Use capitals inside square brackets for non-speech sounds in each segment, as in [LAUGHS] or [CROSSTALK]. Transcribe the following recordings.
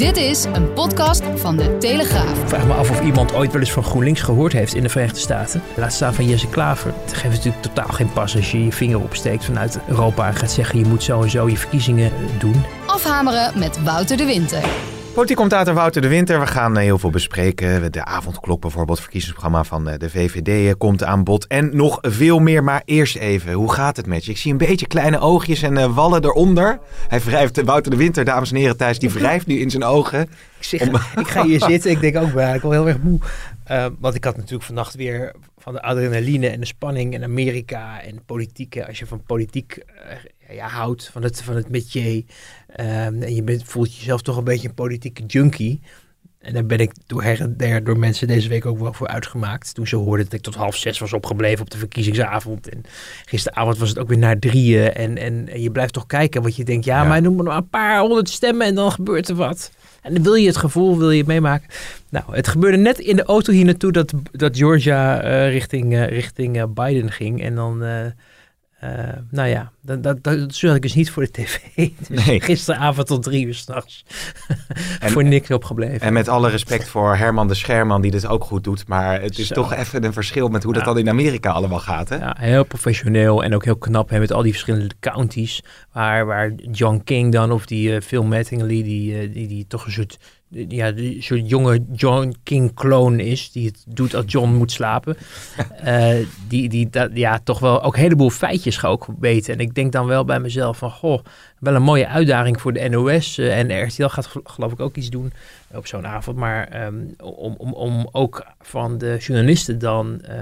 Dit is een podcast van de Telegraaf. Ik vraag me af of iemand ooit wel eens van GroenLinks gehoord heeft in de Verenigde Staten. Laat staan van Jesse Klaver. Het geeft natuurlijk totaal geen pas als je je vinger opsteekt vanuit Europa en gaat zeggen je moet zo en zo je verkiezingen doen. Afhameren met Wouter de Winter. Politiek commentator Wouter de Winter. We gaan eh, heel veel bespreken. De avondklok bijvoorbeeld, verkiezingsprogramma van eh, de VVD eh, komt aan bod. En nog veel meer, maar eerst even, hoe gaat het met je? Ik zie een beetje kleine oogjes en wallen eronder. Hij wrijft, Wouter de Winter, dames en heren thuis, die wrijft nu in zijn ogen. Ik, zeg, ik ga hier [LAUGHS] zitten, ik denk ook, maar ik word heel erg moe. want ik had natuurlijk vannacht weer van de adrenaline en de spanning in Amerika en politiek. Als je van politiek ja, houdt, van het, van het métier. Um, en je bent, voelt jezelf toch een beetje een politieke junkie. En daar ben ik door her en der door mensen deze week ook wel voor uitgemaakt. Toen ze hoorden dat ik tot half zes was opgebleven op de verkiezingsavond. En gisteravond was het ook weer naar drieën. En, en, je blijft toch kijken wat je denkt. Ja, ja. maar noem maar een paar honderd stemmen en dan gebeurt er wat. En dan wil je het gevoel, wil je het meemaken. Nou, het gebeurde net in de auto hier naartoe dat, dat Georgia uh, richting, uh, richting uh, Biden ging. En dan uh, nou ja, dat, dat, dat ik dus niet voor de tv. [LAUGHS] Dus nee. gisteravond tot drie uur s'nachts [LAUGHS] voor niks opgebleven. En met alle respect voor Herman de Scherman, die dit ook goed doet. Maar het is Zo. toch even een verschil met hoe dat dan in Amerika allemaal gaat. Hè? Ja, heel professioneel en ook heel knap. Hè, met al die verschillende counties. Waar, waar John King dan, of die uh, Phil Mattingly, die, uh, die, die toch een soort ja, een soort jonge John King clone is, die het doet als John moet slapen. uh, [LAUGHS] die, die dat, ja, toch wel ook een heleboel feitjes ook weten. En ik denk dan wel bij mezelf van, goh, wel een mooie uitdaging voor de NOS. Uh, en RTL gaat geloof ik ook iets doen op zo'n avond. Maar um, om, om, om ook van de journalisten dan... Uh,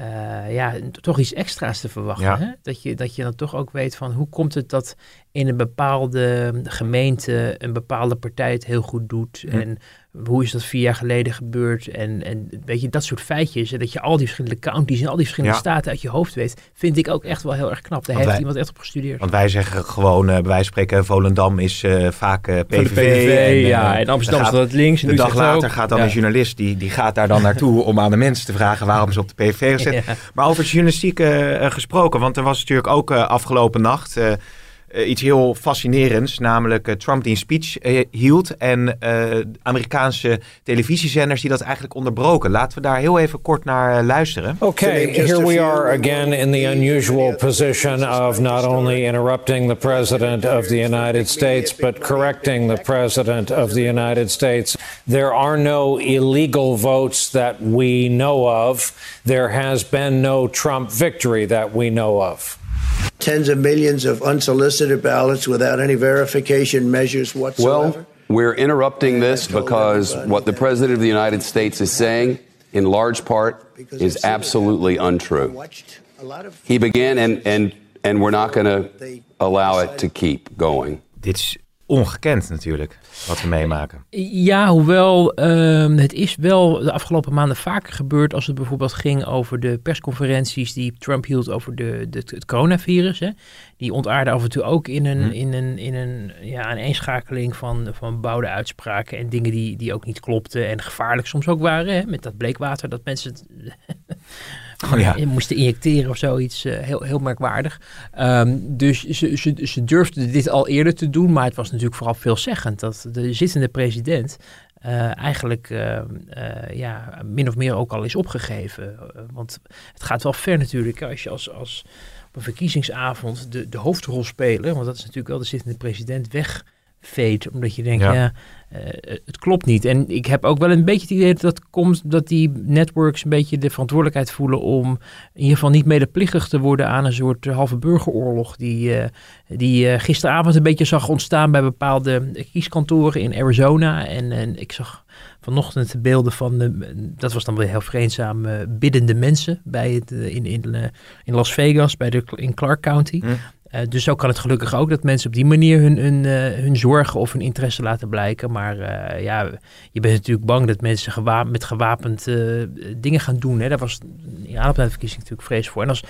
uh, ja, toch iets extra's te verwachten. Ja. Hè? Dat, je, dat je dan toch ook weet van hoe komt het dat in een bepaalde gemeente een bepaalde partij het heel goed doet. Hm. En hoe is dat vier jaar geleden gebeurd? En, en weet je, dat soort feitjes. En dat je al die verschillende counties en al die verschillende ja. staten uit je hoofd weet, vind ik ook echt wel heel erg knap. Daar want heeft wij, iemand echt op gestudeerd. Want wij zeggen gewoon, uh, bij wijze van spreken, Volendam is uh, vaak uh, PVV. PVV en, ja, en Amsterdam gaat, dat links. En de dag later ook. gaat dan ja. een journalist, die, die gaat daar dan naartoe [LAUGHS] om aan de mensen te vragen waarom ze op de PVV. Ja. Maar over journalistiek gesproken, want er was natuurlijk ook afgelopen nacht uh, iets heel fascinerends, namelijk uh, Trump die een speech uh, hield en Amerikaanse televisiezenders die dat eigenlijk onderbroken. Laten we daar heel even kort naar luisteren. Okay, here we are again in the unusual position of not only interrupting the president of the United States, but correcting the president of the United States. There are no illegal votes that we know of. There has been no Trump victory that we know of. Tens of millions of unsolicited ballots without any verification measures whatsoever? Well, we're interrupting this because what the President of the United States is saying, in large part, is absolutely untrue. He began, and, and, and we're not going to allow it to keep going. Dit ongekend natuurlijk, wat we meemaken. Ja, hoewel uh, het is wel de afgelopen maanden vaker gebeurd als het bijvoorbeeld ging over de persconferenties die Trump hield over de, de het coronavirus. Hè. Die ontaarden af en toe ook in een, hmm. in een, in een, ja, een eenschakeling van, van bouwde uitspraken en dingen die, die ook niet klopten en gevaarlijk soms ook waren. Hè, met dat bleekwater dat mensen... Oh, ja. moesten injecteren of zoiets. Uh, heel, heel merkwaardig. Um, dus ze, ze, ze durfden dit al eerder te doen, maar het was natuurlijk vooral veelzeggend dat de zittende president uh, eigenlijk uh, ja, min of meer ook al is opgegeven. want het gaat wel ver natuurlijk als je als, als op een verkiezingsavond de, de hoofdrol spelen, want dat is natuurlijk wel de zittende president weg veet. Omdat je denkt, ja, ja uh, het klopt niet. En ik heb ook wel een beetje het idee dat dat komt dat die networks een beetje de verantwoordelijkheid voelen om in ieder geval niet medeplichtig te worden aan een soort halve burgeroorlog die, uh, die uh, gisteravond een beetje zag ontstaan bij bepaalde kieskantoren in Arizona. En, en ik zag vanochtend de beelden van, de, dat was dan weer heel vreedzaam, biddende mensen bij het, in, in, in Las Vegas, bij de, in Clark County. Mm. Uh, dus zo kan het gelukkig ook dat mensen op die manier hun, hun, uh, hun zorgen of hun interesse laten blijken. Maar uh, ja, je bent natuurlijk bang dat mensen met gewapend dingen gaan doen. Hè. Daar was in de verkiezing natuurlijk vrees voor. En als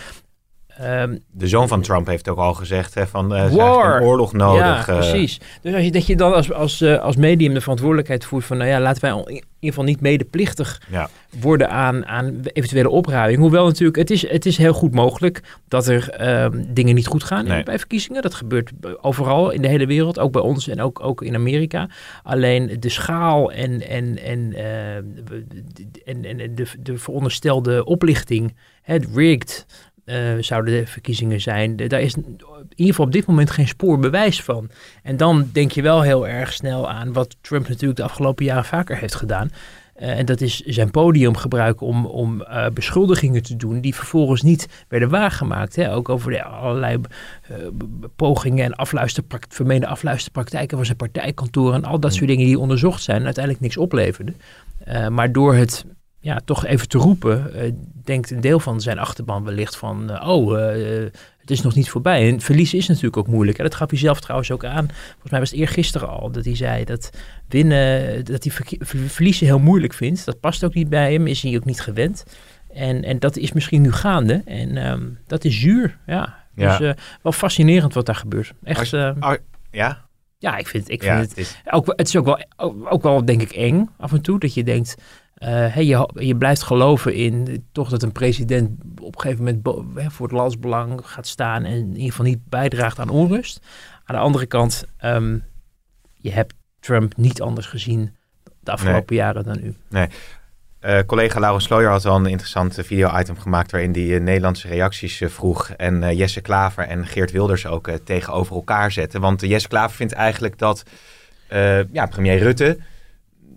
Um, de zoon van Trump heeft ook al gezegd hè, van uh, een oorlog nodig. Ja, precies. Dus als je, dat je dan als, als, uh, als medium de verantwoordelijkheid voert van, nou ja, laten wij in ieder geval niet medeplichtig ja. worden aan, aan eventuele opruiming. Hoewel natuurlijk, het is, het is heel goed mogelijk dat er um, dingen niet goed gaan nee. bij verkiezingen. Dat gebeurt overal in de hele wereld, ook bij ons en ook, ook in Amerika. Alleen de schaal en, en, en, en, en de, de veronderstelde oplichting, het rigged uh, zouden de verkiezingen zijn. Daar is in ieder geval op dit moment geen spoor bewijs van. En dan denk je wel heel erg snel aan wat Trump natuurlijk de afgelopen jaren vaker heeft gedaan. Uh, en dat is zijn podium gebruiken om, om uh, beschuldigingen te doen die vervolgens niet werden waargemaakt. Hè? Ook over de allerlei uh, pogingen en afluisterprakt, vermeende afluisterpraktijken van zijn partijkantoor en al dat soort dingen die onderzocht zijn en uiteindelijk niks opleverden. maar door het ja, toch even te roepen, uh, denkt een deel van zijn achterban wellicht van, uh, oh, uh, het is nog niet voorbij. En verliezen is natuurlijk ook moeilijk. En dat gaf hij zelf trouwens ook aan. Volgens mij was het eergisteren al dat hij zei dat winnen, dat hij verliezen heel moeilijk vindt. Dat past ook niet bij hem, is hij ook niet gewend. En, en dat is misschien nu gaande. En um, dat is zuur, ja. ja. Dus wel fascinerend wat daar gebeurt. Echt. ja? Ja, ik vind, ik vind ja, het, het, is... Ook, het is ook wel, ook, ook wel, denk ik, eng af en toe. Dat je denkt, uh, hey, je, je, blijft geloven in toch dat een president op een gegeven moment voor het landsbelang gaat staan en in ieder geval niet bijdraagt aan onrust. Aan de andere kant, um, je hebt Trump niet anders gezien de afgelopen jaren dan u. Nee. Uh, collega Laurens Slooyer had al een interessant video-item gemaakt waarin hij uh, Nederlandse reacties vroeg en Jesse Klaver en Geert Wilders ook tegenover elkaar zetten. Want Jesse Klaver vindt eigenlijk dat ja, premier Rutte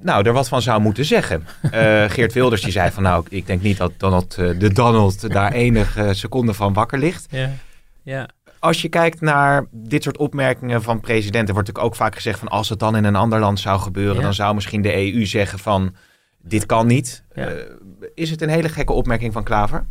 nou, er wat van zou moeten zeggen. Uh, [LAUGHS] Geert Wilders die zei van nou, ik denk niet dat Donald, uh, de Donald daar enige [LAUGHS] seconde van wakker ligt. Ja. Ja. Als je kijkt naar dit soort opmerkingen van presidenten, wordt natuurlijk ook vaak gezegd van als het dan in een ander land zou gebeuren, dan zou misschien de EU zeggen van dit kan niet. Ja. Uh, is het een hele gekke opmerking van Klaver?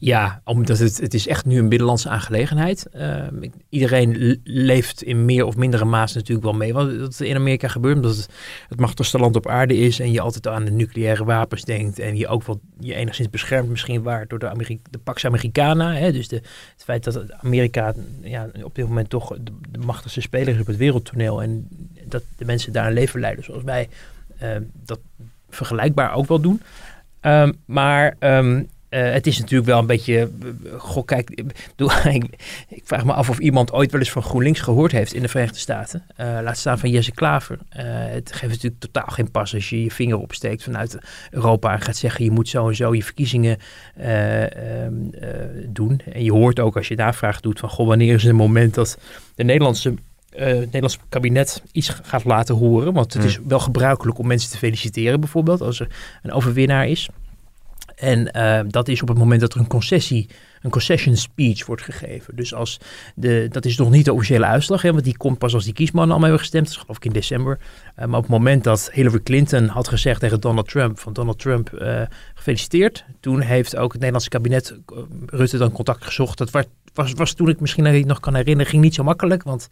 Ja, omdat het, het is echt nu een binnenlandse aangelegenheid. Uh, iedereen leeft in meer of mindere maas natuurlijk wel mee. Wat dat in Amerika gebeurt, omdat het het machtigste land op aarde is en je altijd aan de nucleaire wapens denkt en je ook wel je enigszins beschermt misschien waar door de, Amerika, de Pax Americana. Hè? Dus de, het feit dat Amerika ja, op dit moment toch de, machtigste speler is op het wereldtoneel en dat de mensen daar een leven leiden zoals wij uh, dat vergelijkbaar ook wel doen. Um, maar uh, het is natuurlijk wel een beetje. Goh, kijk, [LAUGHS] ik, ik, vraag me af of iemand ooit wel eens van GroenLinks gehoord heeft in de Verenigde Staten. Uh, laat staan van Jesse Klaver. Uh, het geeft natuurlijk totaal geen pas als je je vinger opsteekt vanuit Europa en gaat zeggen: je moet zo en zo je verkiezingen um, doen. En je hoort ook als je navraag doet: van goh, wanneer is het moment dat de Nederlandse uh, het Nederlands kabinet iets gaat laten horen. Want het is wel gebruikelijk om mensen te feliciteren, bijvoorbeeld, als er een overwinnaar is. En uh, dat is op het moment dat er een concessie, een concession speech wordt gegeven. Dus als de, dat is nog niet de officiële uitslag, hè, want die komt pas als die kiesmannen allemaal hebben gestemd. Dat is geloof ik in december. Uh, maar op het moment dat Hillary Clinton had gezegd tegen Donald Trump, van Donald Trump uh, gefeliciteerd. Toen heeft ook het Nederlandse kabinet Rutte dan contact gezocht. Dat werd was, was toen ik misschien nog kan herinneren, ging niet zo makkelijk. Want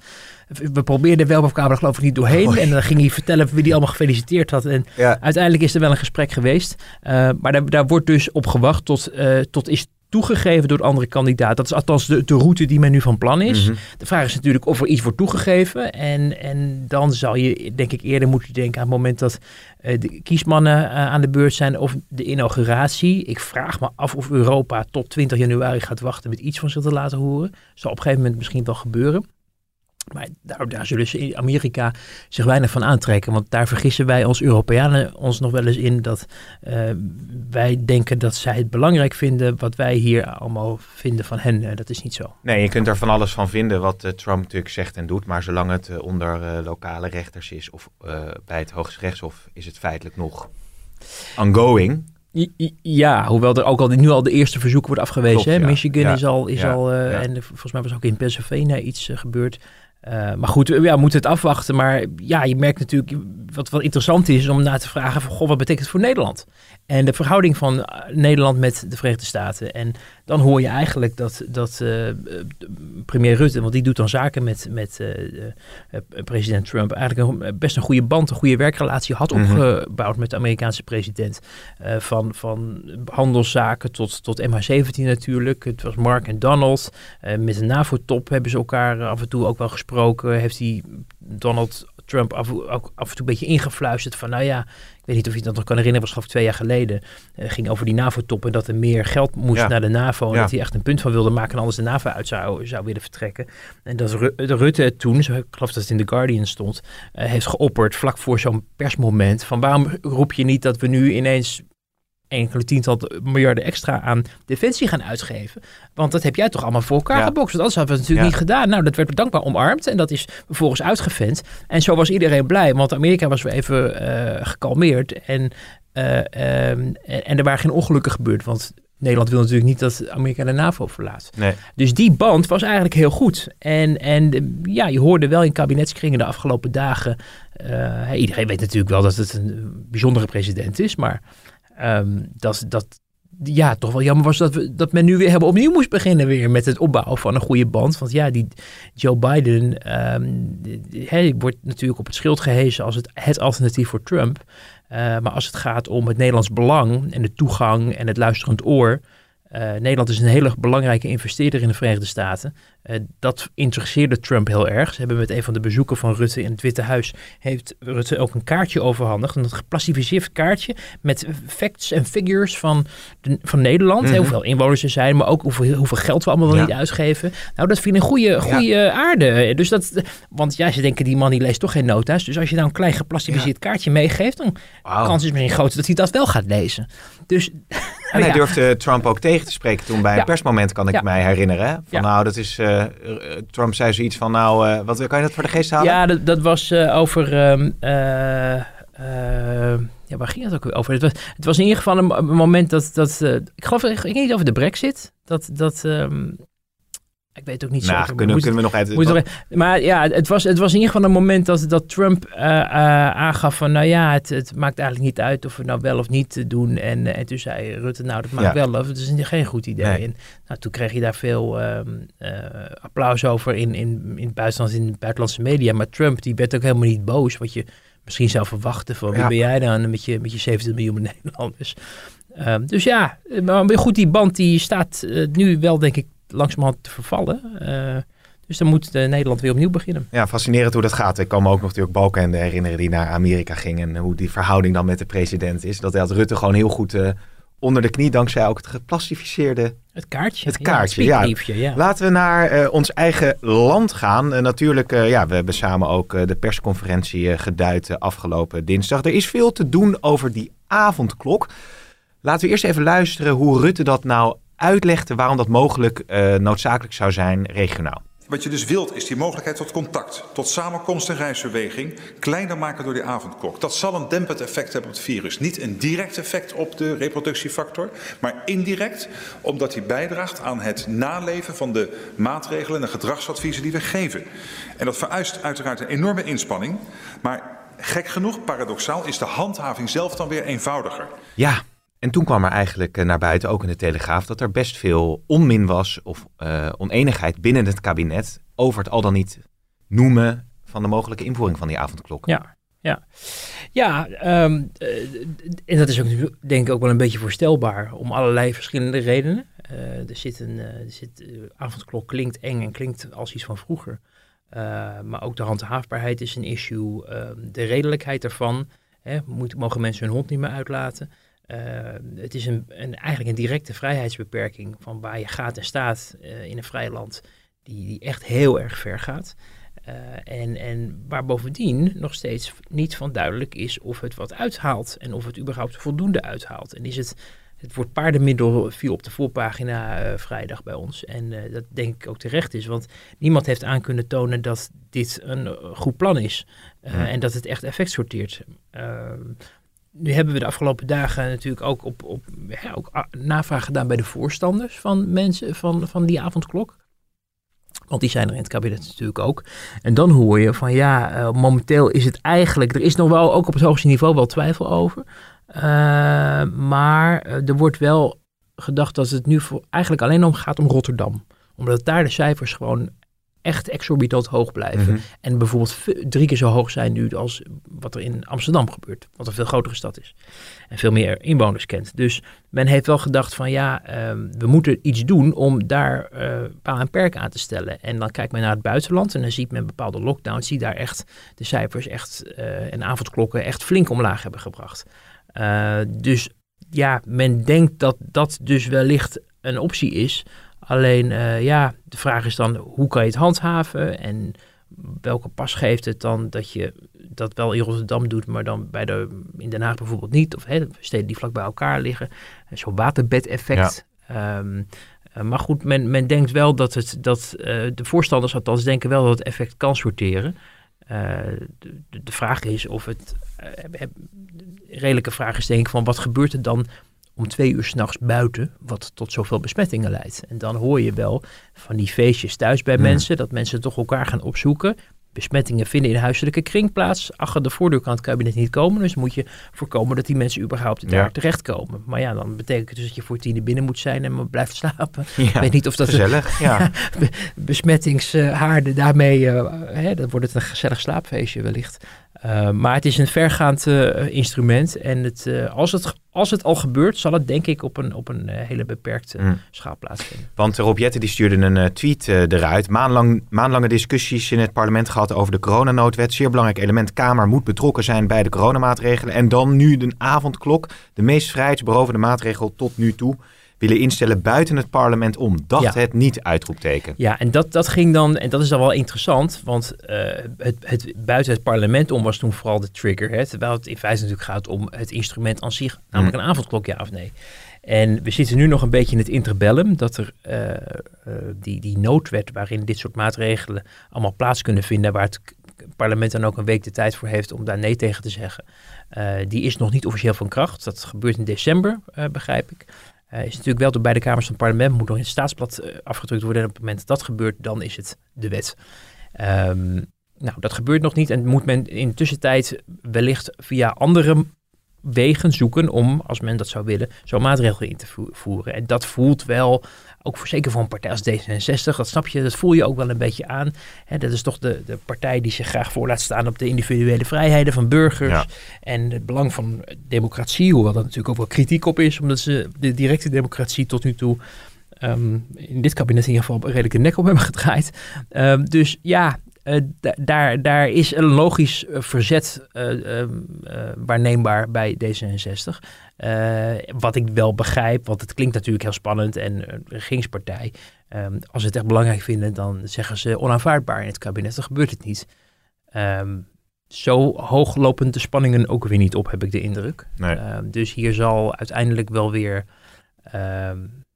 we probeerden wel op geloof ik niet doorheen. En dan ging hij vertellen wie die allemaal gefeliciteerd had. En uiteindelijk is er wel een gesprek geweest. Uh, maar daar, daar wordt dus op gewacht tot, uh, tot is toegegeven door de andere kandidaat. Dat is althans de, de route die men nu van plan is. Mhm. De vraag is natuurlijk of er iets wordt toegegeven. En, en dan zal je, denk ik, eerder moeten denken aan het moment dat uh, de kiesmannen uh, aan de beurt zijn of de inauguratie. Ik vraag me af of Europa tot 20 januari gaat wachten met iets van zich te laten horen. Zal op een gegeven moment misschien wel gebeuren. Maar daar, daar, zullen ze in Amerika zich weinig van aantrekken. Want daar vergissen wij als Europeanen ons nog wel eens in dat uh, wij denken dat zij het belangrijk vinden wat wij hier allemaal vinden van hen. Uh, dat is niet zo. Nee, je kunt er van alles van vinden wat uh, Trump natuurlijk zegt en doet. Maar zolang het onder lokale rechters is of bij het Hoogste Rechtshof is het feitelijk nog ongoing. Ja, hoewel er ook al nu al de eerste verzoeken wordt afgewezen. hè? Michigan is al, is al en volgens mij was ook in Pennsylvania iets gebeurd. Uh, maar goed, ja, we moeten het afwachten. Maar ja, je merkt natuurlijk, wat wel interessant is om na te vragen van, goh, wat betekent het voor Nederland? En de verhouding van eh, Nederland met de Verenigde Staten. En dan hoor je eigenlijk dat, dat uh, premier Rutte, want die doet dan zaken met, met uh, president Trump, eigenlijk een, best een goede band, een goede werkrelatie had mhm. opgebouwd met de Amerikaanse president. van, van handelszaken tot, tot MH17 natuurlijk. Het was Mark en Donald. met de NAVO-top hebben ze elkaar af en toe ook wel gesproken. Heeft hij Donald Trump af, ook af en toe een beetje ingefluisterd van, nou ja, ik weet niet of je dat nog kan herinneren, was geloof twee jaar geleden, uh, ging over die NAVO-top en dat er meer geld moest naar de NAVO en dat hij echt een punt van wilde maken en anders de NAVO uit zou, zou willen vertrekken. En dat de Rutte toen, zo, ik geloof dat het in The Guardian stond, uh, heeft geopperd vlak voor zo'n persmoment van waarom roep je niet dat we nu ineens enkele tiental miljarden extra aan defensie gaan uitgeven. Want dat heb jij toch allemaal voor elkaar ja. gebokst. Want anders hadden we het natuurlijk niet gedaan. Nou, dat werd dankbaar omarmd en dat is vervolgens uitgevent. En zo was iedereen blij, want Amerika was weer even uh, gekalmeerd. En, uh, um, en er waren geen ongelukken gebeurd, want Nederland wil natuurlijk niet dat Amerika de NAVO verlaat. Nee. Dus die band was eigenlijk heel goed. En, en ja, je hoorde wel in kabinetskringen de afgelopen dagen. Uh, iedereen weet natuurlijk wel dat het een bijzondere president is, maar Um, dat, dat ja, toch wel jammer was dat, we, dat men nu weer hebben opnieuw moest beginnen weer met het opbouwen van een goede band. Want ja, die Joe Biden um, die, wordt natuurlijk op het schild gehezen als het, het alternatief voor Trump. Uh, maar als het gaat om het Nederlands belang en de toegang en het luisterend oor. Uh, Nederland is een hele belangrijke investeerder in de Verenigde Staten. Uh, dat interesseerde Trump heel erg. Ze hebben met een van de bezoeken van Rutte in het Witte Huis... heeft Rutte ook een kaartje overhandigd. Een geclassificeerd kaartje met facts en figures van, de, van Nederland. Mm Hoeveel inwoners er zijn, maar ook hoeveel, hoeveel geld we allemaal wel niet uitgeven. Nou, dat vind ik een goede, goede aarde. Dus dat, want ja, ze denken die man die leest toch geen nota's. Dus als je nou een klein geclassificeerd kaartje meegeeft... dan wow. kans is misschien groter dat hij dat wel gaat lezen. Dus, en hij [LAUGHS] durfde Trump ook tegen te spreken toen bij een persmoment, kan ik mij herinneren. Van nou, dat is... Uh, Trump zei zoiets van, nou, uh, wat kan je dat voor de geest halen? Ja, dat, dat was uh, over... Um, ja, waar ging het ook over? Het was, het was in ieder geval een, moment dat... dat ik geloof, ik niet over de brexit. Dat... dat um, ik weet ook niet nou, zeker. Kunnen, kunnen we nog maar ja, het was, het was in ieder geval een moment dat, dat Trump uh, uh, aangaf van... nou ja, het, het maakt eigenlijk niet uit of we nou wel of niet doen. En, en toen zei Rutte, nou dat maakt ja. wel of. Het is geen goed idee. Nee. En nou, toen kreeg je daar veel uh, applaus over in, in, in het buitenland, in de buitenlandse media. Maar Trump, die werd ook helemaal niet boos. Wat je misschien zou verwachten van wie ben jij dan met je, met je 70 miljoen [LAUGHS] Nederlanders. Um, dus ja, maar goed, die band die staat nu wel denk ik langzamerhand te vervallen. Uh, dus dan moet Nederland weer opnieuw beginnen. Ja, fascinerend hoe dat gaat. Ik kan me ook nog natuurlijk Balken herinneren die naar Amerika ging. En hoe die verhouding dan met de president is. Dat had Rutte gewoon heel goed uh, onder de knie. Dankzij ook het geplastificeerde... Het kaartje. Het kaartje, ja. ja. Laten we naar uh, ons eigen land gaan. Uh, natuurlijk, ja, we hebben samen ook de persconferentie geduid afgelopen dinsdag. Er is veel te doen over die avondklok. Laten we eerst even luisteren hoe Rutte dat nou uitlegde waarom dat mogelijk uh, noodzakelijk zou zijn regionaal. Wat je dus wilt is die mogelijkheid tot contact, tot samenkomst en reisbeweging kleiner maken door die avondklok. Dat zal een dempend effect hebben op het virus. Niet een direct effect op de reproductiefactor, maar indirect omdat hij bijdraagt aan het naleven van de maatregelen en de gedragsadviezen die we geven. En dat vereist uiteraard een enorme inspanning, maar gek genoeg, paradoxaal, is de handhaving zelf dan weer eenvoudiger. Ja, en toen kwam er eigenlijk eh, naar buiten, ook in de Telegraaf, dat er best veel onmin was of uh, oneenigheid binnen het kabinet over het al dan niet noemen van de mogelijke invoering van die avondklok. Ja, ja. Ja, um, en dat is ook denk ik ook wel een beetje voorstelbaar om allerlei verschillende redenen. Uh, er zit een er zit, avondklok klinkt eng en klinkt als iets van vroeger. maar ook de handhaafbaarheid is een issue. Ehm, de redelijkheid ervan. Hè, moet, mogen mensen hun hond niet meer uitlaten? Uh, het is een, een, eigenlijk een directe vrijheidsbeperking van waar je gaat en staat uh, in een vrij land, die, die echt heel erg ver gaat. Uh, en, en waar bovendien nog steeds niet van duidelijk is of het wat uithaalt en of het überhaupt voldoende uithaalt. En is het, het woord paardenmiddel viel op de voorpagina vrijdag bij ons. En dat denk ik ook terecht is, want niemand heeft aan kunnen tonen dat dit een goed plan is en dat het echt effect sorteert. Nu hebben we de afgelopen dagen natuurlijk ook, op, op, ook navraag gedaan bij de voorstanders van mensen van, van die avondklok. Want die zijn er in het kabinet natuurlijk ook. En dan hoor je van ja, uh, momenteel is het eigenlijk, er is nog wel ook op het hoogste niveau wel twijfel over. Uh, maar er wordt wel gedacht dat het nu voor, eigenlijk alleen om gaat om Rotterdam. Omdat daar de cijfers gewoon echt exorbitant hoog blijven. Mhm. En bijvoorbeeld drie keer zo hoog zijn nu als wat er in Amsterdam gebeurt. Wat een veel grotere stad is. En veel meer inwoners kent. Dus men heeft wel gedacht van ja, uh, we moeten iets doen om daar uh, paal en perk aan te stellen. En dan kijkt men naar het buitenland en dan ziet men bepaalde lockdowns die daar echt de cijfers echt uh, en avondklokken echt flink omlaag hebben gebracht. Uh, dus ja, men denkt dat dat dus wellicht een optie is. Alleen uh, ja, de vraag is dan hoe kan je het handhaven en welke pas geeft het dan dat je dat wel in Rotterdam doet, maar dan bij de, in Den Haag bijvoorbeeld niet. Of hè, steden die vlak bij elkaar liggen. Zo'n waterbedeffect. Ja. Um, uh, maar goed, men, men denkt wel dat het, dat uh, de voorstanders althans denken wel dat het effect kan sorteren. Uh, de, de, vraag is of het, redelijke vraag is denk ik van wat gebeurt er dan om twee uur s'nachts buiten, wat tot zoveel besmettingen leidt. En dan hoor je wel van die feestjes thuis bij mm. mensen, dat mensen toch elkaar gaan opzoeken. Besmettingen vinden in huiselijke kring plaats. Achter de voordeur kan het kabinet niet komen, dus moet je voorkomen dat die mensen überhaupt daar Ja. terechtkomen. Maar ja, dan betekent het dus dat je voor tien binnen moet zijn en maar blijft slapen. Ja, Ik weet niet of dat gezellig, ja. [LAUGHS] be- besmettingshaarden daarmee, eh, hè, dan wordt het een gezellig slaapfeestje wellicht. Uh, maar het is een vergaand uh, instrument. En het, uh, als, het, als het al gebeurt, zal het denk ik op een, op een eh, hele beperkte Mm. schaal plaatsvinden. Want Rob Jetten die stuurde een tweet eruit. Maanlang, maanlange discussies in het parlement gehad over de coronanoodwet. Zeer belangrijk element. Kamer moet betrokken zijn bij de coronamaatregelen. En dan nu de avondklok. De meest vrijheidsberovende maatregel tot nu toe. Willen instellen buiten het parlement om. Dacht Ja. het niet, uitroepteken. Ja, en dat, dat ging dan, en dat is dan wel interessant, want uh, het, het buiten het parlement om was toen vooral de trigger. Hè, terwijl het in feite natuurlijk gaat om het instrument aan zich, namelijk een avondklok, ja of nee. En we zitten nu nog een beetje in het interbellum, dat er uh, uh, die, die noodwet waarin dit soort maatregelen allemaal plaats kunnen vinden, waar het parlement dan ook een week de tijd voor heeft om daar nee tegen te zeggen. Uh, die is nog niet officieel van kracht. Dat gebeurt in december, begrijp ik. Uh, is natuurlijk wel door beide kamers van het parlement, moet nog in het staatsblad uh, afgedrukt worden. En op het moment dat dat gebeurt, dan is het de wet. Um, nou, dat gebeurt nog niet en moet men in de tussentijd wellicht via andere wegen zoeken om, als men dat zou willen, zo'n maatregel in te voeren. En dat voelt wel, ook voor, zeker voor een partij als D66, dat snap je, dat voel je ook wel een beetje aan. Hè, dat is toch de, de partij die zich graag voor laat staan op de individuele vrijheden van burgers Ja. en het belang van democratie, hoewel dat natuurlijk ook wel kritiek op is, omdat ze de directe democratie tot nu toe um, in dit kabinet in ieder geval een redelijke nek op hebben gedraaid. Um, dus ja, daar, daar is een logisch uh, verzet uh, waarneembaar bij D66. Uh, wat ik wel begrijp, want het klinkt natuurlijk heel spannend en een regeringspartij. Um, als ze het echt belangrijk vinden, dan zeggen ze onaanvaardbaar in het kabinet. Dan gebeurt het niet. Um, zo hoog lopen de spanningen ook weer niet op, heb ik de indruk. Nee. Um, dus hier zal uiteindelijk wel weer.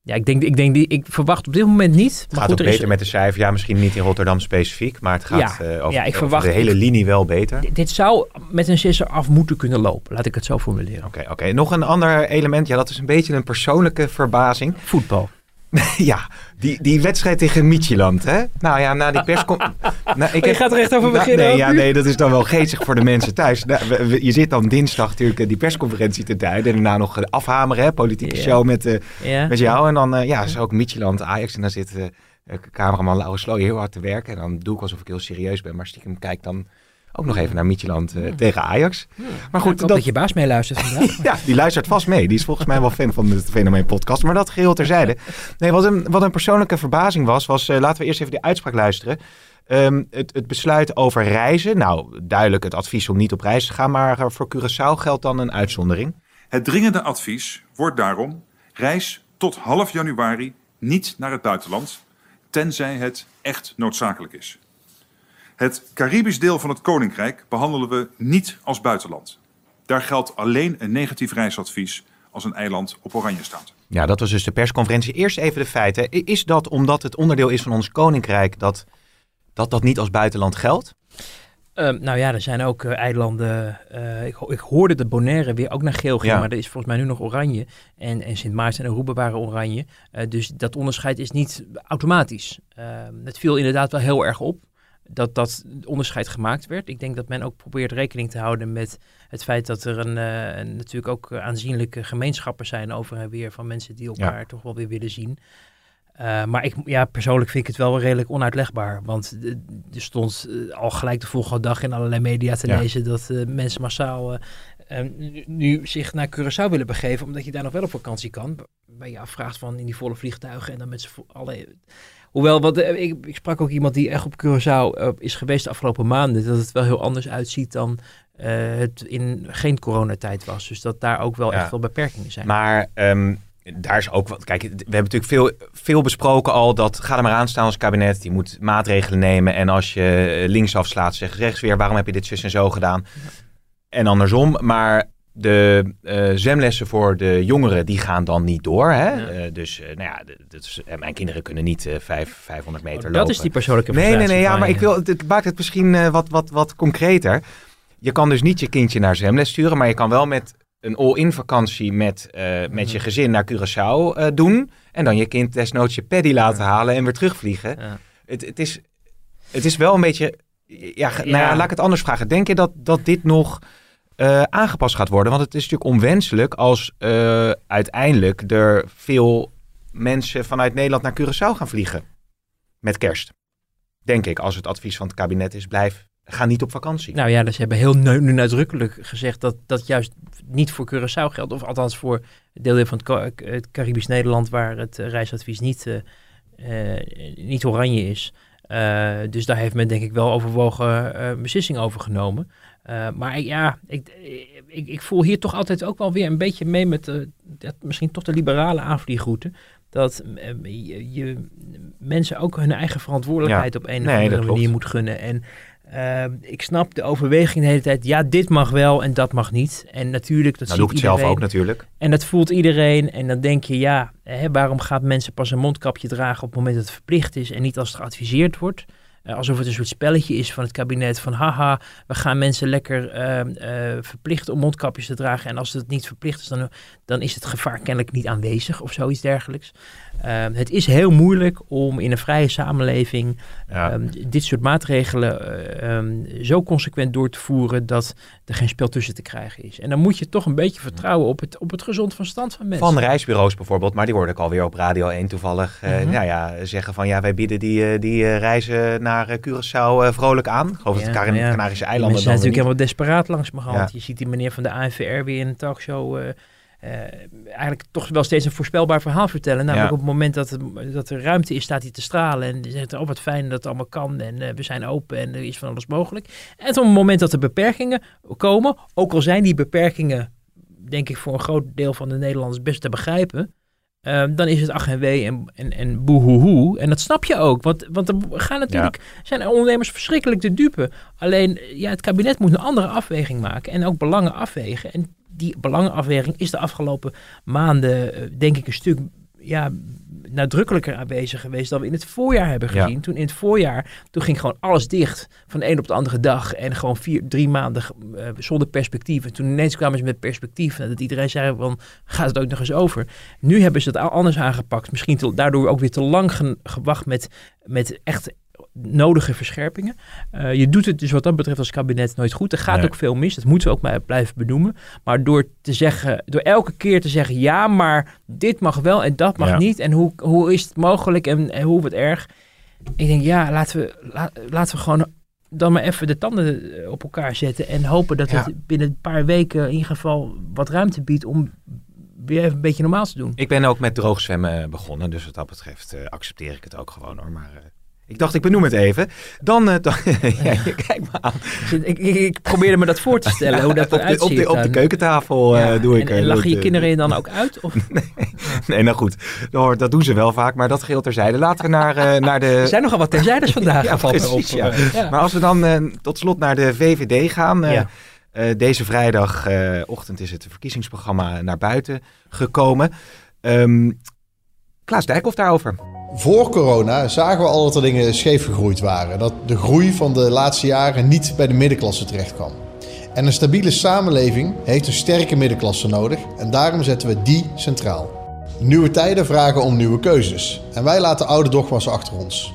Ja, ik denk, ik denk, die, ik verwacht op dit moment niet. Het gaat goed, ook beter is... met de cijfer. Ja, misschien niet in Rotterdam specifiek, maar het gaat ja, uh, over, ja, ik over verwacht, de hele linie wel beter. Dit, dit zou met een sisser af moeten kunnen lopen, laat ik het zo formuleren. Oké, okay, okay. nog een ander element. Ja, dat is een beetje een persoonlijke verbazing. Voetbal. [LAUGHS] ja, die, die wedstrijd tegen Michieland, hè? Nou ja, na die persconferentie... [LAUGHS] nou, ik heb, je gaat er echt over beginnen? nee, ja, nee, dat is dan wel geestig voor de mensen thuis. Nou, we, we, je zit dan dinsdag natuurlijk die persconferentie te duiden. En daarna nog afhameren, hè? Politieke yeah. show met, uh, yeah. met jou. En dan uh, ja, is ook Michieland, Ajax. En dan zit uh, cameraman Laurens Sloy heel hard te werken. En dan doe ik alsof ik heel serieus ben. Maar stiekem kijk dan ook nog even naar Michieland uh, ja. tegen Ajax. Ja. Maar goed, ja, dat... dat je baas meeluistert vandaag. [LAUGHS] ja, die luistert vast mee. Die is volgens mij wel fan van de Fenomeen podcast. Maar dat geheel terzijde. Nee, wat een, wat een persoonlijke verbazing was, was uh, laten we eerst even de uitspraak luisteren. Um, het, het, besluit over reizen. Nou, duidelijk het advies om niet op reis te gaan. Maar voor Curaçao geldt dan een uitzondering. Het dringende advies wordt daarom reis tot half januari niet naar het buitenland. Tenzij het echt noodzakelijk is. Het Caribisch deel van het Koninkrijk behandelen we niet als buitenland. Daar geldt alleen een negatief reisadvies als een eiland op oranje staat. Ja, dat was dus de persconferentie. Eerst even de feiten. Is dat omdat het onderdeel is van ons Koninkrijk dat dat, dat niet als buitenland geldt? Ehm, nou ja, er zijn ook eh, eilanden. eh, ik, ik hoorde de Bonaire weer ook naar geel ging, Ja. maar er is volgens mij nu nog oranje. En, en Sint Maarten en Aruba waren oranje. Eh, dus dat onderscheid is niet automatisch. Ehm, het viel inderdaad wel heel erg op dat dat onderscheid gemaakt werd. Ik denk dat men ook probeert rekening te houden met het feit dat er een, eh, een- natuurlijk ook eh, aanzienlijke gemeenschappen zijn over en weer van mensen die elkaar toch wel weer willen zien. Eh, maar ik, ja, persoonlijk vind ik het wel redelijk onuitlegbaar. Want er stond al gelijk de volgende dag in allerlei media te Ja. lezen dat mensen massaal nu, nu zich naar Curaçao willen begeven, omdat je daar nog wel op vakantie kan. Waar je afvraagt van in die volle vliegtuigen en dan met z'n vo- alle. Hoewel, wat, eh, ik, ik sprak ook iemand die echt op Curaçao eh, is geweest de afgelopen maanden, dat het wel heel anders uitziet dan eh, het in geen coronatijd was. Dus dat daar ook wel Ja. echt wel beperkingen zijn. Maar ehm, daar is ook wat. Kijk, we hebben natuurlijk veel, veel besproken al dat. Ga er maar aan staan als kabinet. Die moet maatregelen nemen. En als je eh, linksaf slaat, zeg rechts weer. Waarom heb je dit zus en zo gedaan? En andersom. Maar de eh, zwemlessen voor de jongeren, die gaan dan niet door. Hè? Ja. Eh, dus, eh, nou ja, dat is, mijn kinderen kunnen niet vijf, 500 meter Oh, lopen. dat is die persoonlijke Nee, nee, nee. Ja, maar ik wil, het maakt het misschien wat, wat, wat concreter. Je kan dus niet je kindje naar zwemles sturen, maar je kan wel met een all-in vakantie met, met je gezin naar Curaçao doen. En dan je kind desnoods je paddy laten halen en weer terugvliegen. Ja. Het, het, is, het is wel een beetje... Ja, Nou Ja. laat ik het anders vragen. Denk je dat, dat dit nog eh, aangepast gaat worden? Want het is natuurlijk onwenselijk als eh, uiteindelijk er veel mensen vanuit Nederland naar Curaçao gaan vliegen. Met kerst. Denk ik, als het advies van het kabinet is, blijf, ga niet op vakantie. Nou ja, dus ze hebben heel nu, nadrukkelijk gezegd dat dat juist niet voor Curaçao geldt. Of althans voor het deel van het, Ca- het Caribisch Nederland waar het eh, reisadvies niet, niet oranje is. Dus daar heeft men denk ik wel overwogen beslissing over genomen. Eh, maar ja, ik, ik, ik voel hier toch altijd ook wel weer een beetje mee met de, dat, misschien toch de liberale aanvliegroute. Dat eh, je, je mensen ook hun eigen verantwoordelijkheid Ja. op een Nee, of andere manier moet gunnen. En eh, ik snap de overweging de hele tijd. Ja, dit mag wel en dat mag niet. En natuurlijk, dat nou doe ik ziet het zelf ook natuurlijk. En dat voelt iedereen. En dan denk je, ja, hè, waarom gaat mensen pas een mondkapje dragen op het moment dat het verplicht is en niet als het geadviseerd wordt? Eh, alsof het een soort spelletje is van het kabinet van haha, we gaan mensen lekker eh, eh, verplichten om mondkapjes te dragen. En als het niet verplicht is, dan, dan is het gevaar kennelijk niet aanwezig of zoiets dergelijks. Eh, het is heel moeilijk om in een vrije samenleving Ja. Ehm, dit soort maatregelen eh, ehm, zo consequent door te voeren dat er geen spel tussen te krijgen is. En dan moet je toch een beetje vertrouwen op het, op het gezond verstand van mensen. Van reisbureaus bijvoorbeeld, maar die worden ook alweer op Radio 1 toevallig. Mhm. nou ja, zeggen van ja, wij bieden die, eh, die reizen naar Curaçao vrolijk aan. Ik geloof dat Ja, de ja, Canarische eilanden mensen zijn natuurlijk helemaal desperaat langs me. Ja. Je ziet die meneer van de ANVR weer in een talkshow eh, eh, eigenlijk toch wel steeds een voorspelbaar verhaal vertellen. Namelijk Ja. op het moment dat, het, dat er ruimte is, staat hij te stralen. En zegt, oh wat fijn dat het allemaal kan. En eh, we zijn open en er is van alles mogelijk. En op het moment dat er beperkingen komen, ook al zijn die beperkingen, denk ik voor een groot deel van de Nederlanders best te begrijpen. eh, dan is het ach en wee en, en, en boehoehoe. En dat snap je ook. Want, want er gaan natuurlijk, zijn ondernemers verschrikkelijk te dupe. Alleen, ja, het kabinet moet een andere afweging maken. En ook belangen afwegen. En die belangenafweging is de afgelopen maanden, eh, denk ik, een stuk ja, nadrukkelijker aanwezig geweest dan we in het voorjaar hebben Ja. gezien. Toen in het voorjaar, toen ging gewoon alles dicht van de een op de andere dag. En gewoon vier, drie maanden eh, zonder perspectief. En toen ineens kwamen ze met perspectief. Dat iedereen zei van, gaat het ook nog eens over? Nu hebben ze het al anders aangepakt. Misschien te- daardoor ook weer te lang ge- gewacht met, met echt nodige verscherpingen. Eh, je doet het dus wat dat betreft als kabinet nooit goed. Er gaat Nee. ook veel mis. Dat moeten we ook maar blijven benoemen. Maar door te zeggen, door elke keer te zeggen, ja, maar dit mag wel en dat mag Ja. niet. En hoe, hoe is het mogelijk en, en hoe wat erg. Ik denk, ja, laten we, la- laten we gewoon dan maar even de tanden eh, op elkaar zetten. En hopen dat Ja. het binnen een paar weken in ieder geval wat ruimte biedt om weer even een beetje normaal te doen. Ik ben ook met droog zwemmen begonnen, dus wat dat betreft eh, accepteer ik het ook gewoon hoor. Maar eh, ik dacht, ik benoem het even. Dan, eh, dan [LAUGHS] ja, je kijkt me aan. Ik, ik, ik probeerde me dat voor te stellen, hoe [LAUGHS] dat op, de, op, de, op de keukentafel eh, doe ik. En, eh, en lachen je kinderen je dan ook uit? Of? [LAUGHS] Nee, nou goed. Dat, dat doen ze wel vaak, maar dat geheel terzijde. Laten we naar, naar de... Er zijn nogal wat terzijdes vandaag. Precies, op. Maar als we dan tot slot naar de VVD gaan. deze vrijdagochtend is het verkiezingsprogramma naar buiten gekomen. Ehm Klaas Dijkhoff daarover. Voor corona zagen we al dat er dingen scheef gegroeid waren. Dat de groei van de laatste jaren niet bij de middenklasse terecht kwam. En een stabiele samenleving heeft een sterke middenklasse nodig en daarom zetten we die centraal. Nieuwe tijden vragen om nieuwe keuzes en wij laten oude dogma's achter ons.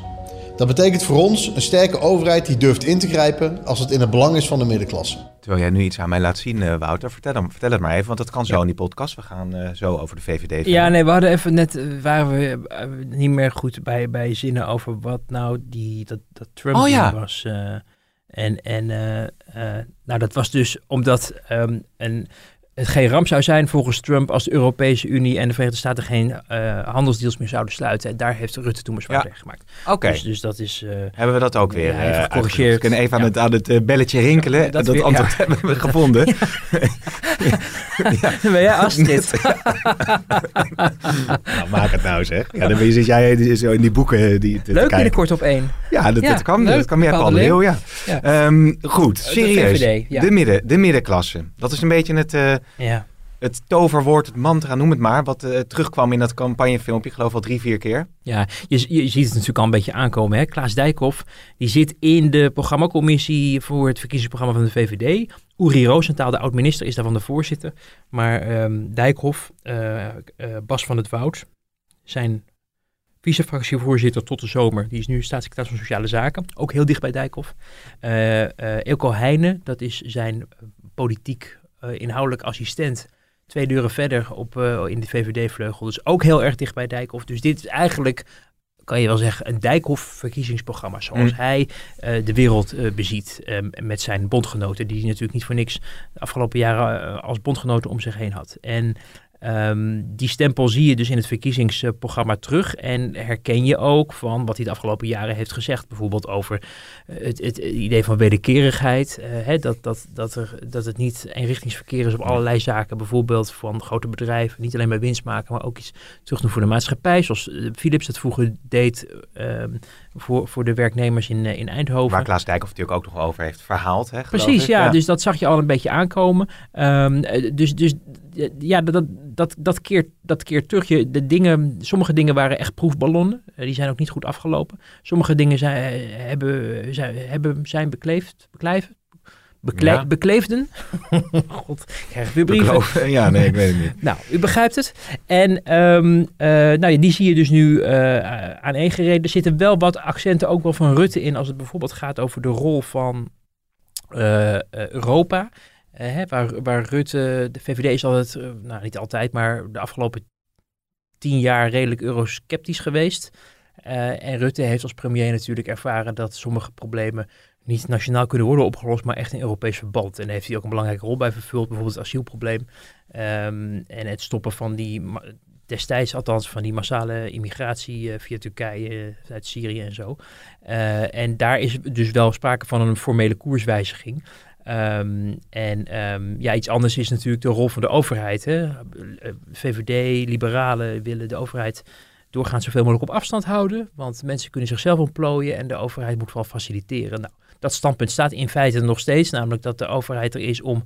Dat betekent voor ons een sterke overheid die durft in te grijpen als het in het belang is van de middenklasse. Terwijl jij nu iets aan mij laat zien, uh, Wouter, vertel, hem, vertel het maar even, want dat kan zo ja. in die podcast. We gaan uh, zo over de VVD. Verder. Ja, nee, we hadden even net, uh, waren we niet meer goed bij, bij zinnen over wat nou die, dat, dat Trump oh, ja. was. en en nou, dat was dus omdat um, een het geen ramp zou zijn volgens Trump als de Europese Unie en de Verenigde Staten geen uh, handelsdeals meer zouden sluiten. En daar heeft Rutte toen bezwaar tegen gemaakt. Oké. Okay. Dus, dus, dat is... Uh, hebben we dat ook weer ja, even gecorrigeerd. We kunnen even aan, ja. het, aan het belletje rinkelen. dat, dat weer, antwoord ja. hebben we gevonden. [LAUGHS] ja. Ben jij Astrid? [LAUGHS] nou, maak het nou zeg. Ja, dan zit jij zo in die boeken die te, Leuk te binnenkort op één. Ja, dat, dat kan. Leuk. Dat kan meer de Leeuw, ja. Um, goed, serieus. De, VVD, de, midden, de middenklasse. Dat is een beetje het... Uh, ja het toverwoord, het mantra, noem het maar, wat uh, terugkwam in dat campagnefilmpje, ik geloof al drie, vier keer. Ja, je, je ziet het natuurlijk al een beetje aankomen. Hè? Klaas Dijkhoff, die zit in de programmacommissie voor het verkiezingsprogramma van de VVD. Uri Roosentaal, de oud-minister, is daarvan de voorzitter. Maar um, Dijkhoff, uh, uh, Bas van het Woud, zijn vicefractievoorzitter tot de zomer. Die is nu staatssecretaris van Sociale Zaken, ook heel dicht bij Dijkhoff. Elko Heijnen, dat is zijn politiek inhoudelijk assistent twee deuren verder op, uh, in de VVD-vleugel. Dus ook heel erg dicht bij Dijkhoff. Dus dit is eigenlijk, kan je wel zeggen, een Dijkhoff-verkiezingsprogramma. Zoals mm. hij uh, de wereld uh, beziet met zijn bondgenoten. Die hij natuurlijk niet voor niks de afgelopen jaren als bondgenoten om zich heen had. En Um, die stempel zie je dus in het verkiezingsprogramma terug. En herken je ook van wat hij de afgelopen jaren heeft gezegd. Bijvoorbeeld over het, het idee van wederkerigheid. Uh, hè, dat, dat, dat, er, dat het niet eenrichtingsverkeer is op allerlei zaken. Bijvoorbeeld van grote bedrijven. Niet alleen bij winst maken, maar ook iets terug doen voor de maatschappij. Zoals Philips het vroeger deed um, voor, voor de werknemers in, in Eindhoven. Waar Klaas Dijkhoff natuurlijk ook nog over heeft verhaald. Hè, Precies, ja, ja, Dus dat zag je al een beetje aankomen. Um, dus, dus ja, dat, dat, dat, keert, dat keert terug. Je, de dingen, sommige dingen waren echt proefballonnen. Uh, die zijn ook niet goed afgelopen. Sommige dingen zijn, hebben, zijn, hebben, zijn bekleefd, beklijven. Bekle ja. Bekleefden. [LAUGHS] God, ik krijg weer brieven. Bekloof, ja, nee, ik weet het niet. [LAUGHS] nou, u begrijpt het. En um, uh, nou, die zie je dus nu uh, aaneengereden. Er zitten wel wat accenten ook wel van Rutte in. Als het bijvoorbeeld gaat over de rol van Europa. Hè, waar, waar Rutte, de VVD is altijd, uh, nou niet altijd, maar de afgelopen tien jaar redelijk eurosceptisch geweest. Uh, en Rutte heeft als premier natuurlijk ervaren dat sommige problemen niet nationaal kunnen worden opgelost, maar echt in Europees verband. En daar heeft hij ook een belangrijke rol bij vervuld, bijvoorbeeld het asielprobleem um, en het stoppen van die, destijds althans, van die massale immigratie via Turkije, uit Syrië en zo. en daar is dus wel sprake van een formele koerswijziging. Um, en um, ja, iets anders is natuurlijk de rol van de overheid. Hè? VVD, liberalen willen de overheid doorgaans zoveel mogelijk op afstand houden. Want mensen kunnen zichzelf ontplooien en de overheid moet wel faciliteren. Nou, dat standpunt staat in feite nog steeds, namelijk dat de overheid er is om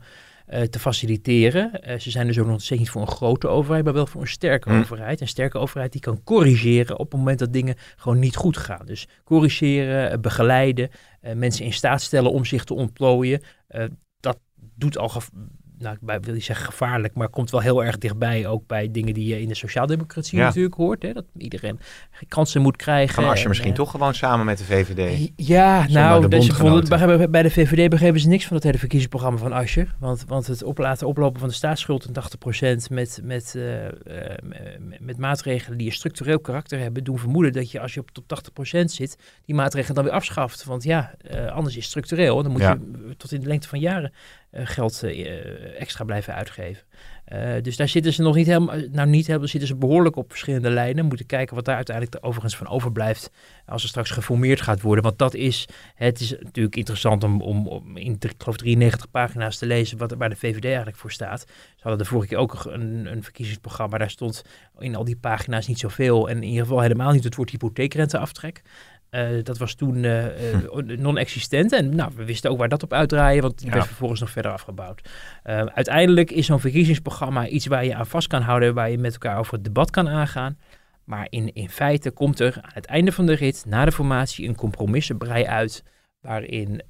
te faciliteren. Uh, ze zijn dus ook nog steeds niet voor een grote overheid, maar wel voor een sterke mm. overheid. Een sterke overheid die kan corrigeren op het moment dat dingen gewoon niet goed gaan. Dus corrigeren, uh, begeleiden, mensen in staat stellen om zich te ontplooien. dat doet al nou, ik wil niet zeggen gevaarlijk, maar komt wel heel erg dichtbij. Ook bij dingen die je in de sociaaldemocratie ja. natuurlijk hoort. Hè, dat iedereen kansen moet krijgen. Kan als je misschien uh, toch gewoon samen met de VVD. Ja, nou, de bij, de VVD begrepen ze niks van het hele verkiezingsprogramma van Asscher. Want, want het op, laten oplopen van de staatsschuld in 80% met, met, uh, uh, met maatregelen die een structureel karakter hebben, doen vermoeden dat je als je op tot 80% zit, die maatregelen dan weer afschaft. Want ja, anders is het structureel. Dan moet ja. je tot in de lengte van jaren geld uh, extra blijven uitgeven. Uh, dus daar zitten ze nog niet helemaal, nou niet helemaal, zitten ze behoorlijk op verschillende lijnen. Moeten kijken wat daar uiteindelijk de overigens van overblijft als er straks geformeerd gaat worden. Want dat is, het is natuurlijk interessant om, om, om in, ik geloof 93 pagina's te lezen wat, waar de VVD eigenlijk voor staat. Ze hadden de vorige keer ook een, een verkiezingsprogramma, daar stond in al die pagina's niet zoveel en in ieder geval helemaal niet het woord hypotheekrenteaftrek. Uh, dat was toen uh, hm. non-existent. En nou, we wisten ook waar dat op uitdraaien, want die ja. werd vervolgens nog verder afgebouwd. Uh, uiteindelijk is zo'n verkiezingsprogramma iets waar je aan vast kan houden, waar je met elkaar over het debat kan aangaan. Maar in, in feite komt er aan het einde van de rit, na de formatie, een compromissenbrei uit. Waarin,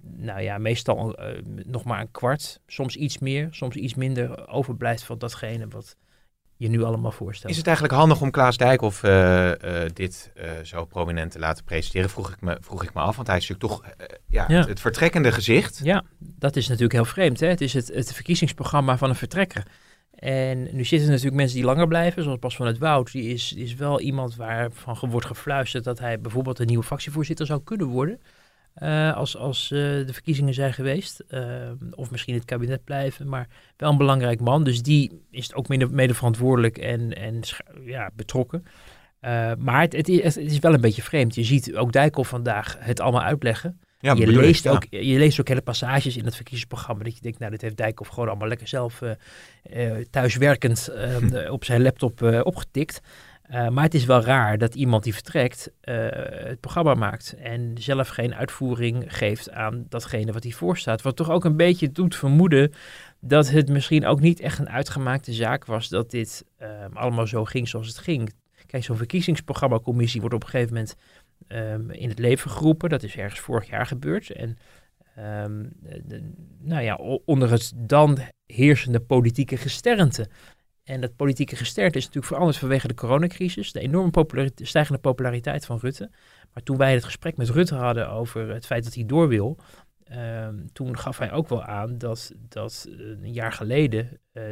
nou ja, meestal nog maar een kwart, soms iets meer, soms iets minder overblijft van datgene wat je nu allemaal voorstelt. Is het eigenlijk handig om Klaas Dijkhoff uh, dit zo prominent te laten presenteren? Vroeg ik me, vroeg ik me af, want hij is natuurlijk toch ja, ja. Het, het, vertrekkende gezicht. Ja, dat is natuurlijk heel vreemd. Hè? Het is het, het verkiezingsprogramma van een vertrekker. En nu zitten natuurlijk mensen die langer blijven, zoals Bas van het Woud. Die is, is wel iemand waarvan wordt gefluisterd dat hij bijvoorbeeld een nieuwe fractievoorzitter zou kunnen worden. Uh, als als uh, de verkiezingen zijn geweest. Uh, of misschien het kabinet blijven. Maar wel een belangrijk man. Dus die is ook mede, mede verantwoordelijk en, en ja, betrokken. maar het, het, is, het is wel een beetje vreemd. Je ziet ook Dijkhoff vandaag het allemaal uitleggen. Ja, je, leest ik, ja. ook, je leest ook hele passages in het verkiezingsprogramma. Dat je denkt, nou, dit heeft Dijkhoff gewoon allemaal lekker zelf thuiswerkend [LAUGHS] op zijn laptop opgetikt. Uh, maar het is wel raar dat iemand die vertrekt uh, het programma maakt en zelf geen uitvoering geeft aan datgene wat hij voorstaat. Wat toch ook een beetje doet vermoeden dat het misschien ook niet echt een uitgemaakte zaak was dat dit uh, allemaal zo ging zoals het ging. Kijk, zo'n verkiezingsprogrammacommissie wordt op een gegeven moment um, in het leven geroepen. Dat is ergens vorig jaar gebeurd. En de, nou ja, onder het dan heersende politieke gesternte en dat politieke gesterte is natuurlijk veranderd vanwege de coronacrisis, de enorme populariteit, stijgende populariteit van Rutte. Maar toen wij het gesprek met Rutte hadden over het feit dat hij door wil, uh, toen gaf hij ook wel aan dat, dat uh, een jaar geleden uh,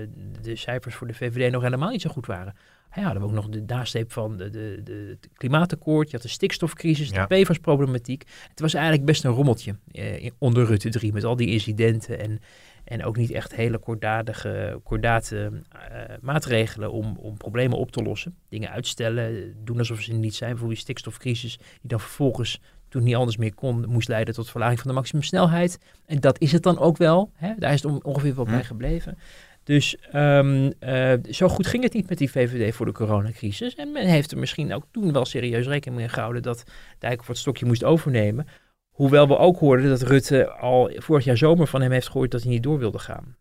de cijfers voor de VVD nog helemaal niet zo goed waren. Ja, hadden we ook nog de nasleep van de, de, de, de klimaatakkoord, je had de stikstofcrisis, ja. de PFAS-problematiek. Het was eigenlijk best een rommeltje eh, onder Rutte 3 met al die incidenten en, en ook niet echt hele kordatige, kordate uh, maatregelen om, om problemen op te lossen. Dingen uitstellen, doen alsof ze er niet zijn. Bijvoorbeeld die stikstofcrisis, die dan vervolgens, toen niet anders meer kon, moest leiden tot verlaging van de maximumsnelheid. En dat is het dan ook wel. Hè? Daar is het ongeveer wel hm. bij gebleven. Dus um, uh, zo goed ging het niet met die VVD voor de coronacrisis. En men heeft er misschien ook toen wel serieus rekening mee gehouden dat Dijk voor het stokje moest overnemen. Hoewel we ook hoorden dat Rutte al vorig jaar zomer van hem heeft gehoord dat hij niet door wilde gaan.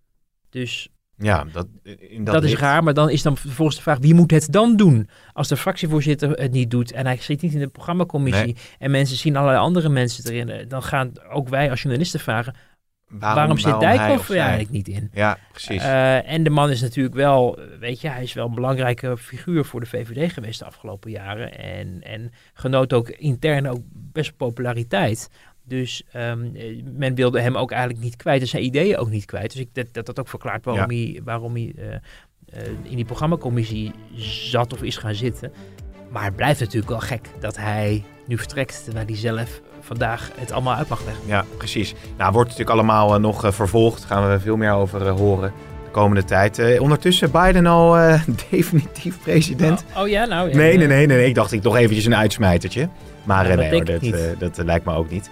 Dus ja, dat, in dat, dat is raar, maar dan is dan vervolgens de vraag, wie moet het dan doen? Als de fractievoorzitter het niet doet en hij zit niet in de programmacommissie nee. en mensen zien allerlei andere mensen erin, dan gaan ook wij als journalisten vragen, Waarom, waarom, zit Dijkhoff er eigenlijk niet in? Ja, precies. Uh, en de man is natuurlijk wel, weet je, hij is wel een belangrijke figuur voor de VVD geweest de afgelopen jaren. En, en genoot ook intern ook best populariteit. Dus um, men wilde hem ook eigenlijk niet kwijt en zijn ideeën ook niet kwijt. Dus ik, dat, dat, dat ook verklaart waarom ja. hij, waarom hij uh, uh, in die programmacommissie zat of is gaan zitten. Maar het blijft natuurlijk wel gek dat hij nu vertrekt, terwijl hij zelf vandaag het allemaal uit mag leggen. Ja, precies. Nou, wordt natuurlijk allemaal uh, nog uh, vervolgd. Daar gaan we veel meer over uh, horen de komende tijd. ondertussen Biden al [LAUGHS] definitief president. Oh, oh ja, nou ja. Nee, nee, nee, nee, Ik dacht ik toch eventjes een uitsmijtertje. Maar ja, nee, dat, hoor, dat, dat lijkt me ook niet.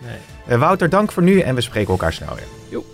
Nee. Wouter, dank voor nu en we spreken elkaar snel weer. Jo.